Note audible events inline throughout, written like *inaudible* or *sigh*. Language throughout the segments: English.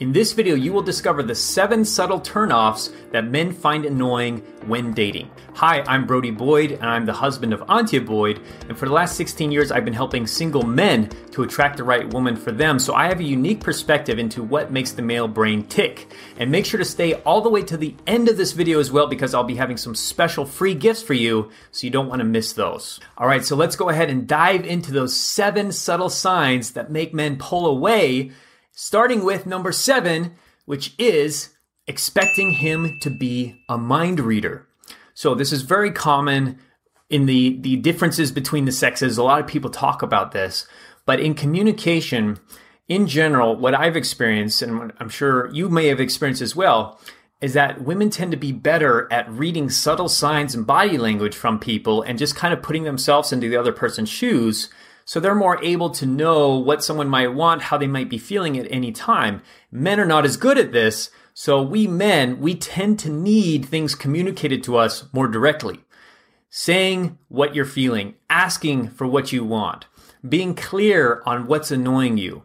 In this video, you will discover the seven subtle turnoffs that men find annoying when dating. Hi, I'm Brody Boyd, and I'm the husband of Antia Boyd. And for the last 16 years, I've been helping single men to attract the right woman for them. So I have a unique perspective into what makes the male brain tick. And make sure to stay all the way to the end of this video as well, because I'll be having some special free gifts for you, so you don't want to miss those. All right, so let's go ahead and dive into those seven subtle signs that make men pull away starting with number seven, which is expecting him to be a mind reader. So this is very common in the, the differences between the sexes. A lot of people talk about this, but in communication, in general, what I've experienced, and I'm sure you may have experienced as well, is that women tend to be better at reading subtle signs and body language from people and just kind of putting themselves into the other person's shoes so they're more able to know what someone might want, how they might be feeling at any time. Men are not as good at this. So we men, we tend to need things communicated to us more directly. Saying what you're feeling, asking for what you want, being clear on what's annoying you.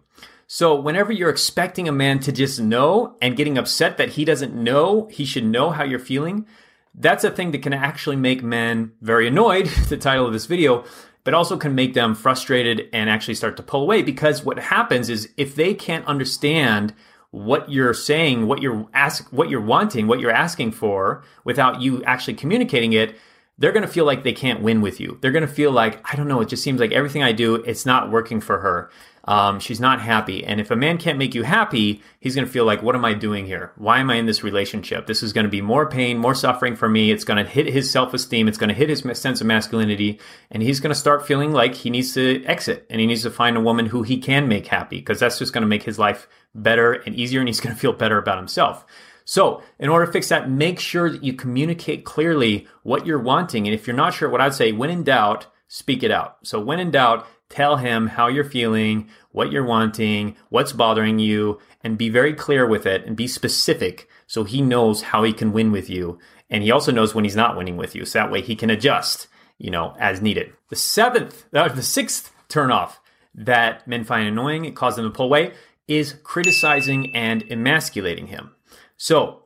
So whenever you're expecting a man to just know and getting upset that he doesn't know, he should know how you're feeling, that's a thing that can actually make men very annoyed, *laughs* the title of this video, but also can make them frustrated and actually start to pull away because what happens is if they can't understand what you're saying, what you're ask, what you're wanting, what you're asking for without you actually communicating it, they're going to feel like they can't win with you. They're going to feel like, I don't know, it just seems like everything I do, it's not working for her. Um, she's not happy. And if a man can't make you happy, he's going to feel like, what am I doing here? Why am I in this relationship? This is going to be more pain, more suffering for me. It's going to hit his self esteem. It's going to hit his sense of masculinity. And he's going to start feeling like he needs to exit and he needs to find a woman who he can make happy because that's just going to make his life better and easier. And he's going to feel better about himself. So, in order to fix that, make sure that you communicate clearly what you're wanting. And if you're not sure, what I'd say, when in doubt, speak it out. So, when in doubt, Tell him how you're feeling, what you're wanting, what's bothering you, and be very clear with it and be specific so he knows how he can win with you. And he also knows when he's not winning with you. So that way he can adjust, you know, as needed. The seventh, uh, the sixth turnoff that men find annoying, it causes them to pull away, is criticizing and emasculating him. So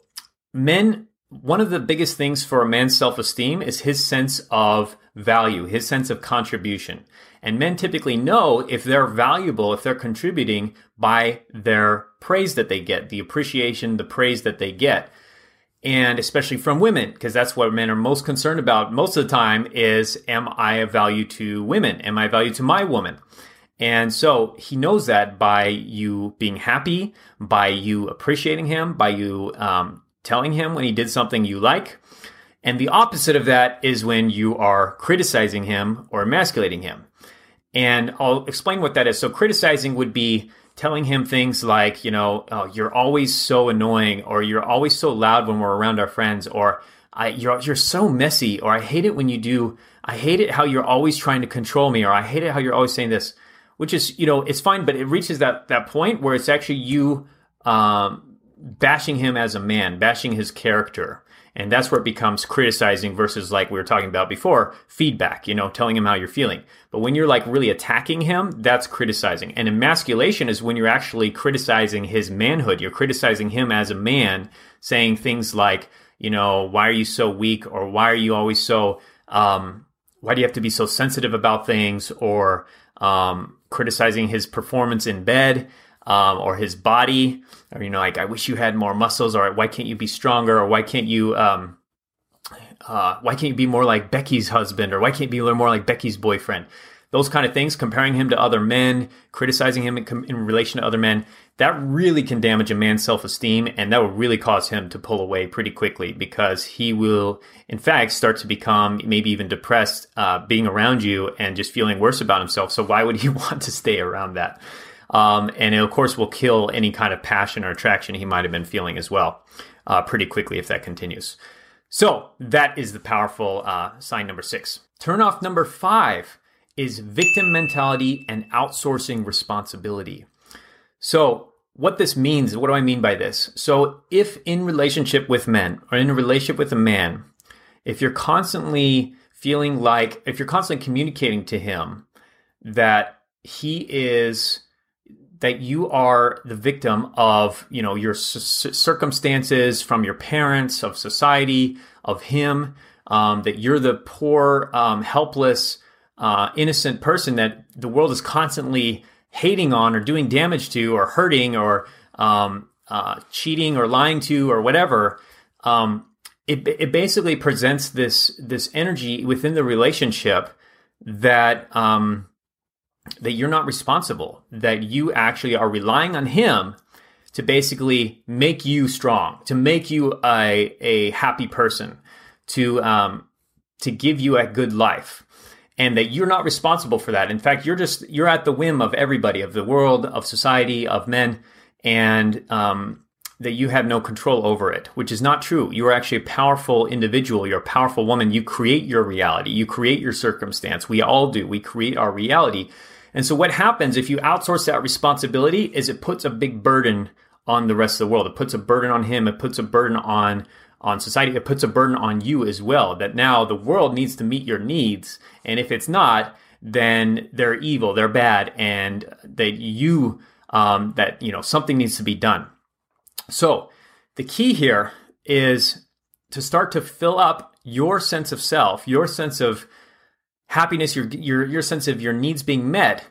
men one of the biggest things for a man's self esteem is his sense of value, his sense of contribution. And men typically know if they're valuable, if they're contributing by their praise that they get, the appreciation, the praise that they get. And especially from women, because that's what men are most concerned about most of the time is, am I of value to women? Am I value to my woman? And so he knows that by you being happy, by you appreciating him, by you um, telling him when he did something you like. And the opposite of that is when you are criticizing him or emasculating him. And I'll explain what that is. So, criticizing would be telling him things like, you know, oh, you're always so annoying, or you're always so loud when we're around our friends, or you're, you're so messy, or I hate it when you do, I hate it how you're always trying to control me, or I hate it how you're always saying this, which is, you know, it's fine, but it reaches that, that point where it's actually you um, bashing him as a man, bashing his character. And that's where it becomes criticizing versus like we were talking about before, feedback, you know, telling him how you're feeling. But when you're like really attacking him, that's criticizing. And emasculation is when you're actually criticizing his manhood. You're criticizing him as a man, saying things like, you know, why are you so weak? Or why are you always so, um, why do you have to be so sensitive about things? Or, um, criticizing his performance in bed um, or his body, or you know, like I wish you had more muscles, or why can't you be stronger, or why can't you, um, uh, why can't you be more like Becky's husband, or why can't you be more like Becky's boyfriend? Those kind of things, comparing him to other men, criticizing him in, in relation to other men, that really can damage a man's self esteem, and that will really cause him to pull away pretty quickly because he will, in fact, start to become maybe even depressed uh, being around you and just feeling worse about himself. So, why would he *laughs* want to stay around that? Um, and it, of course, will kill any kind of passion or attraction he might have been feeling as well uh, pretty quickly if that continues. So that is the powerful uh, sign number six. Turn off number five is victim mentality and outsourcing responsibility. So what this means, what do I mean by this? So if in relationship with men or in a relationship with a man, if you're constantly feeling like, if you're constantly communicating to him that he is that you are the victim of you know your c- circumstances from your parents of society of him um, that you're the poor um, helpless uh, innocent person that the world is constantly hating on or doing damage to or hurting or um, uh, cheating or lying to or whatever. Um, it, it basically presents this this energy within the relationship that um, that you're not responsible, that you actually are relying on him to basically make you strong, to make you a, a happy person, to um, to give you a good life, and that you're not responsible for that. In fact, you're just you're at the whim of everybody, of the world, of society, of men, and um, that you have no control over it, which is not true. You are actually a powerful individual. You're a powerful woman. You create your reality. You create your circumstance. We all do. We create our reality. And so what happens if you outsource that responsibility is it puts a big burden on the rest of the world. It puts a burden on him. It puts a burden on on society. It puts a burden on you as well. That now the world needs to meet your needs, and if it's not, then they're evil, they're bad, and that you um, that you know something needs to be done. So the key here is to start to fill up your sense of self, your sense of happiness, your your your sense of your needs being met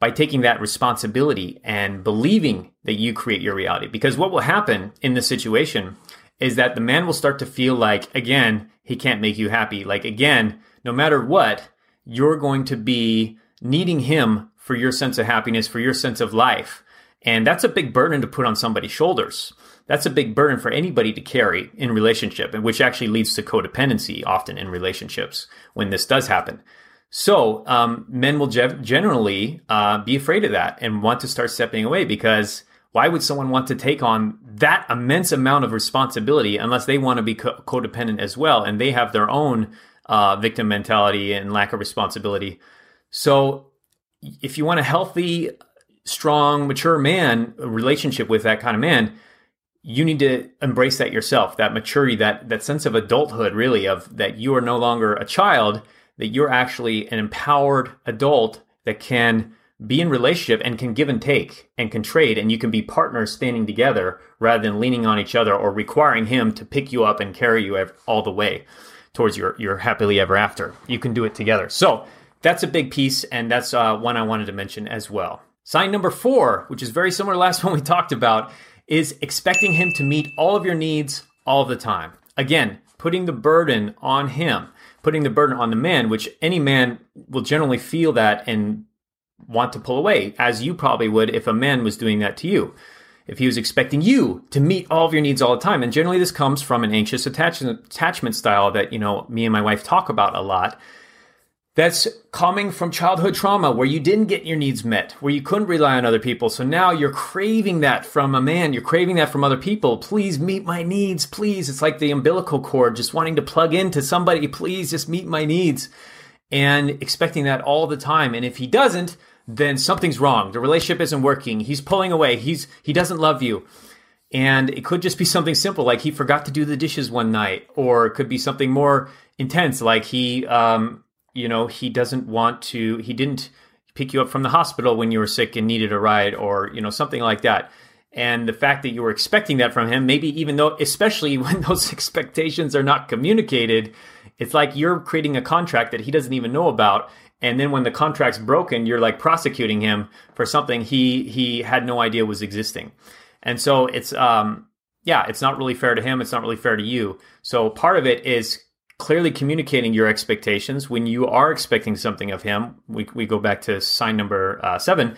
by taking that responsibility and believing that you create your reality. Because what will happen in this situation is that the man will start to feel like again, he can't make you happy. Like again, no matter what, you're going to be needing him for your sense of happiness, for your sense of life. And that's a big burden to put on somebody's shoulders. That's a big burden for anybody to carry in relationship, and which actually leads to codependency often in relationships when this does happen. So um, men will ge- generally uh, be afraid of that and want to start stepping away because why would someone want to take on that immense amount of responsibility unless they want to be co- codependent as well and they have their own uh, victim mentality and lack of responsibility? So if you want a healthy strong, mature man, relationship with that kind of man, you need to embrace that yourself, that maturity, that that sense of adulthood, really, of that you are no longer a child, that you're actually an empowered adult that can be in relationship and can give and take and can trade and you can be partners standing together rather than leaning on each other or requiring him to pick you up and carry you all the way towards your your happily ever after. You can do it together. So that's a big piece and that's uh, one I wanted to mention as well. Sign number four, which is very similar to the last *laughs* one we talked about, is expecting him to meet all of your needs all the time. Again, putting the burden on him, putting the burden on the man, which any man will generally feel that and want to pull away, as you probably would if a man was doing that to you. If he was expecting you to meet all of your needs all the time. And generally, this comes from an anxious attachment, style that, you know, me and my wife talk about a lot that's coming from childhood trauma where you didn't get your needs met, where you couldn't rely on other people. So now you're craving that from a man, you're craving that from other people. Please meet my needs, please. It's like the umbilical cord, just wanting to plug into somebody, please just meet my needs. And expecting that all the time. And if he doesn't, then something's wrong. The relationship isn't working. He's pulling away. He's he doesn't love you. And it could just be something simple like he forgot to do the dishes one night, or it could be something more intense like he um, you know, he doesn't want to, he didn't pick you up from the hospital when you were sick and needed a ride or, you know, something like that. And the fact that you were expecting that from him, maybe even though, especially *laughs* when those expectations are not communicated, it's like you're creating a contract that he doesn't even know about. And then when the contract's broken, you're like prosecuting him for something he he had no idea was existing. And so it's um yeah, it's not really fair to him. It's not really fair to you. So part of it is clearly communicating your expectations when you are expecting something of him. We, we go back to sign number uh, seven.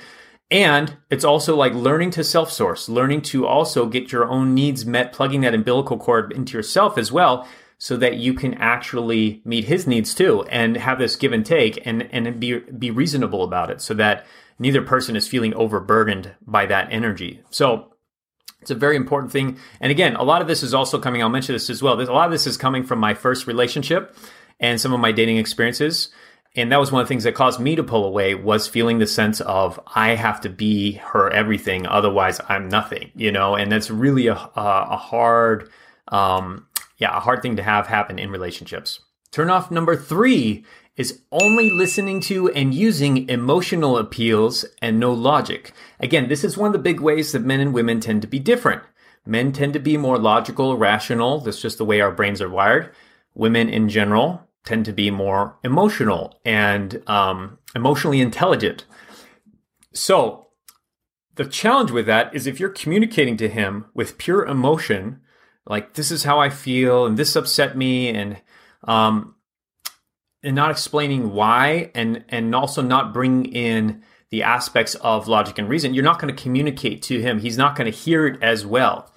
And it's also like learning to self source, learning to also get your own needs met, plugging that umbilical cord into yourself as well, so that you can actually meet his needs too and have this give and take and, and be, be reasonable about it so that neither person is feeling overburdened by that energy. So it's a very important thing. And again, a lot of this is also coming, I'll mention this as well. a lot of this is coming from my first relationship and some of my dating experiences. And that was one of the things that caused me to pull away was feeling the sense of I have to be her everything, otherwise I'm nothing, you know. And that's really a, a hard, um, yeah, a hard thing to have happen in relationships. Turn off number three is only listening to and using emotional appeals and no logic. Again, this is one of the big ways that men and women tend to be different. Men tend to be more logical, rational. That's just the way our brains are wired. Women in general tend to be more emotional and um, emotionally intelligent. So, the challenge with that is if you're communicating to him with pure emotion, like this is how I feel and this upset me and um, and not explaining why and and also not bringing in the aspects of logic and reason, you're not going to communicate to him. He's not going to hear it as well.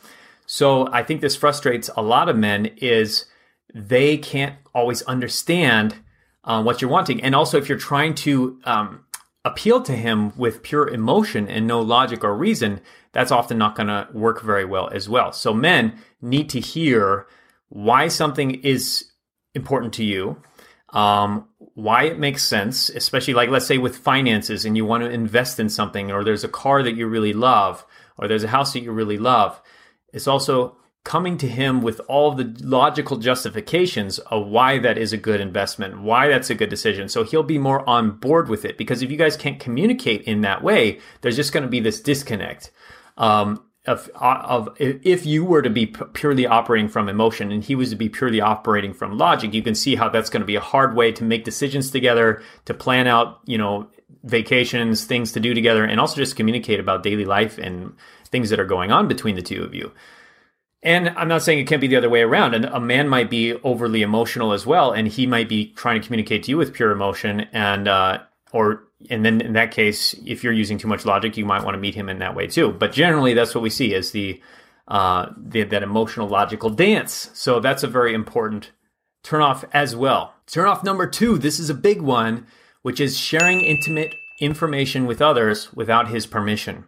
So I think this frustrates a lot of men is they can't always understand uh, what you're wanting. And also, if you're trying to um, appeal to him with pure emotion and no logic or reason, that's often not going to work very well as well. So men need to hear why something is important to you, um, why it makes sense, especially like let's say with finances and you want to invest in something, or there's a car that you really love, or there's a house that you really love. It's also coming to him with all the logical justifications of why that is a good investment, why that's a good decision. So he'll be more on board with it because if you guys can't communicate in that way, there's just going to be this disconnect. Um, of, of if you were to be purely operating from emotion and he was to be purely operating from logic, you can see how that's going to be a hard way to make decisions together, to plan out, you know, vacations, things to do together, and also just communicate about daily life and things that are going on between the two of you. And I'm not saying it can't be the other way around. And a man might be overly emotional as well, and he might be trying to communicate to you with pure emotion, and uh, or and then in that case, if you're using too much logic, you might want to meet him in that way too. But generally, that's what we see is the, uh, the that emotional logical dance. So that's a very important turnoff as well. Turnoff number two. This is a big one, which is sharing intimate information with others without his permission.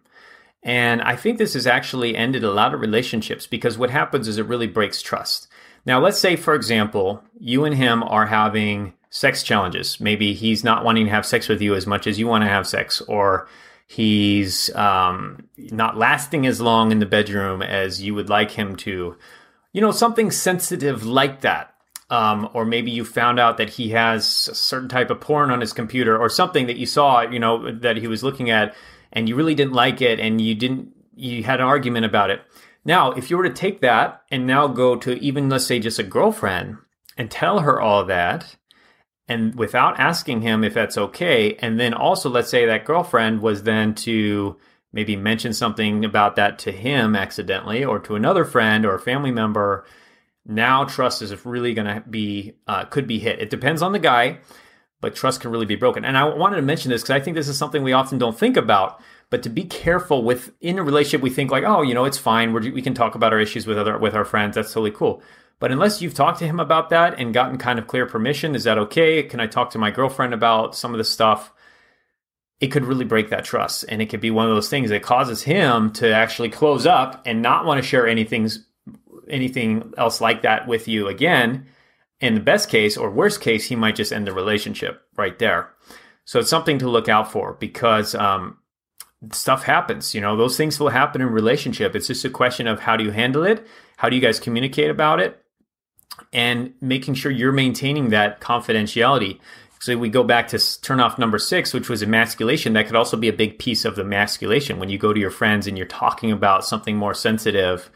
And I think this has actually ended a lot of relationships because what happens is it really breaks trust. Now, let's say, for example, you and him are having sex challenges. Maybe he's not wanting to have sex with you as much as you want to have sex, or he's um, not lasting as long in the bedroom as you would like him to. You know, something sensitive like that. Um, or maybe you found out that he has a certain type of porn on his computer or something that you saw, you know, that he was looking at and you really didn't like it and you didn't, you had an argument about it. Now, if you were to take that and now go to even, let's say, just a girlfriend and tell her all that, and without asking him if that's okay. And then also, let's say that girlfriend was then to maybe mention something about that to him accidentally or to another friend or family member. Now, trust is really going to be, uh, could be hit. It depends on the guy, but trust can really be broken. And I wanted to mention this because I think this is something we often don't think about. But to be careful with in a relationship, we think like, oh, you know, it's fine. We're, we can talk about our issues with other with our friends. That's totally cool. But unless you've talked to him about that and gotten kind of clear permission, is that okay? Can I talk to my girlfriend about some of this stuff? It could really break that trust. And it could be one of those things that causes him to actually close up and not want to share anything, anything else like that with you again. In the best case or worst case, he might just end the relationship right there. So it's something to look out for because um, stuff happens. You know, those things will happen in relationship. It's just a question of how do you handle it? How do you guys communicate about it? And making sure you're maintaining that confidentiality. So we go back to turn off number six, which was emasculation. That could also be a big piece of the emasculation when you go to your friends and you're talking about something more sensitive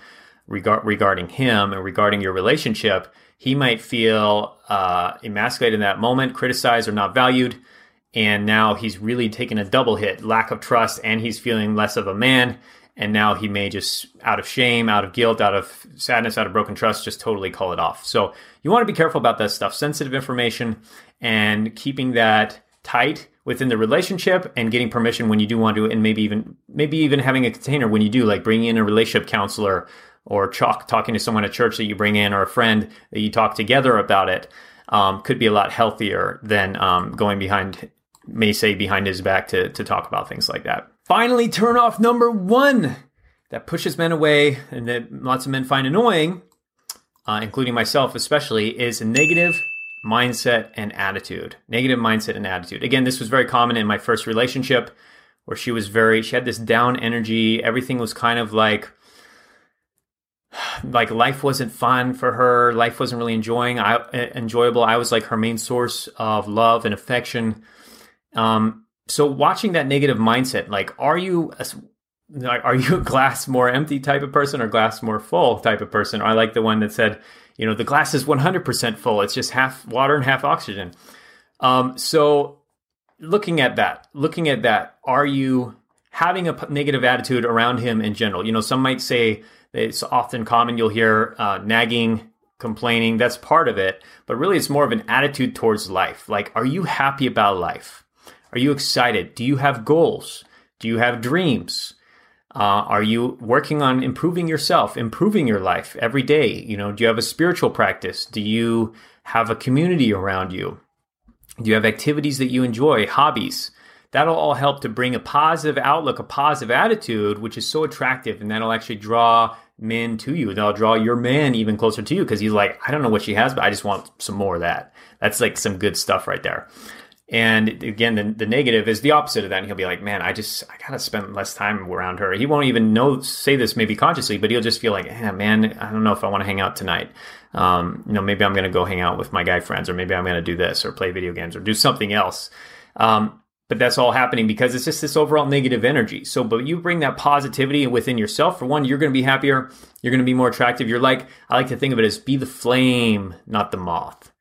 regard, regarding him and regarding your relationship. He might feel uh, emasculated in that moment, criticized or not valued. And now he's really taken a double hit lack of trust, and he's feeling less of a man and now he may just out of shame out of guilt out of sadness out of broken trust just totally call it off. So you want to be careful about that stuff. Sensitive information and keeping that tight within the relationship and getting permission when you do want to and maybe even maybe even having a container when you do like bringing in a relationship counselor or chalk, talking to someone at church that you bring in or a friend that you talk together about it um, could be a lot healthier than um, going behind may say behind his back to, to talk about things like that Finally, turn off number one that pushes men away and that lots of men find annoying, uh, including myself especially, is a negative mindset and attitude. Negative mindset and attitude. Again, this was very common in my first relationship where she was very, she had this down energy. Everything was kind of like, like life wasn't fun for her. Life wasn't really enjoying, I, enjoyable. I was like her main source of love and affection. Um, so watching that negative mindset, like, are you a, are you a glass more empty type of person or glass more full type of person? Or I like the one that said, you know, the glass is 100% full. It's just half water and half oxygen. Um, so looking at that, looking at that, are you having a negative attitude around him in general? You know, some might say it's often common you'll hear uh, nagging, complaining. That's part of it, but really it's more of an attitude towards life. Like, are you happy about life? Are you excited? Do you have goals? Do you have dreams? Uh, are you working on improving yourself, improving your life every day? You know, do you have a spiritual practice? Do you have a community around you? Do you have activities that you enjoy, hobbies? That'll all help to bring a positive outlook, a positive attitude, which is so attractive, and that'll actually draw men to you. They'll draw your man even closer to you because he's like, I don't know what she has, but I just want some more of that. That's like some good stuff right there. And again, the, the negative is the opposite of that. And he'll be like, man, I just, I gotta spend less time around her. He won't even know, say this maybe consciously, but he'll just feel like, eh, man, I don't know if I want to hang out tonight. Um, you know, maybe I'm to go hang out with my guy friends, or maybe I'm to do this, or play video games, or do something else. Um, but that's all happening because it's just this overall negative energy. So, but you bring that positivity within yourself. For one, you're going to be happier. You're going to be more attractive. You're like, I like to think of it as be the flame, not the moth.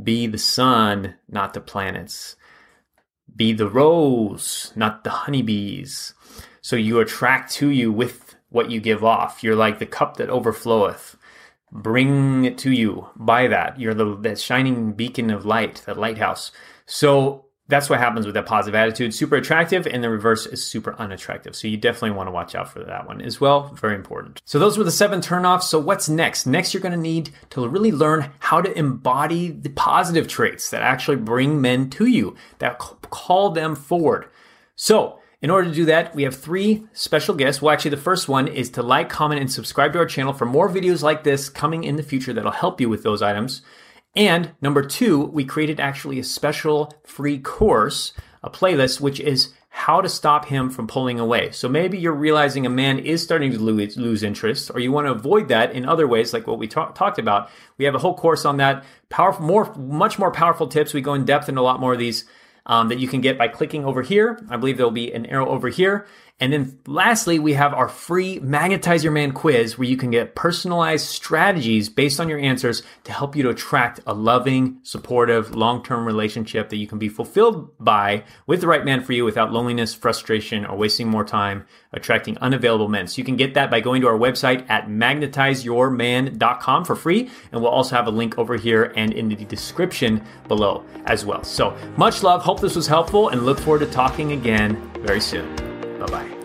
Be the sun, not the planets. Be the rose, not the honeybees. So you attract to you with what you give off. You're like the cup that overfloweth. Bring it to you by that. You're the, shining beacon of light, the lighthouse. So that's what happens with that positive attitude. Super attractive, and the reverse is super unattractive. So you definitely want to watch out for that one as well. Very important. So those were the seven turnoffs. So what's next? Next, you're going to need to really learn how to embody the positive traits that actually bring men to you, that call them forward. So in order to do that, we have three special guests. Well, actually, the first one is to like, comment, and subscribe to our channel for more videos like this coming in the future that'll help you with those items. And number two, we created actually a special free course, a playlist, which is how to stop him from pulling away. So maybe you're realizing a man is starting to lose, interest, or you want to avoid that in other ways, like what we talk, talked about. We have a whole course on that. Powerful, more, much more powerful tips. We go in depth in a lot more of these um, that you can get by clicking over here. I believe there'll be an arrow over here. And then lastly, we have our free Magnetize Your Man quiz where you can get personalized strategies based on your answers to help you to attract a loving, supportive, long-term relationship that you can be fulfilled by with the right man for you without loneliness, frustration, or wasting more time attracting unavailable men. So you can get that by going to our website at magnetizeyourman.com for free. And we'll also have a link over here and in the description below as well. So much love. Hope this was helpful and look forward to talking again very soon. Bye bye.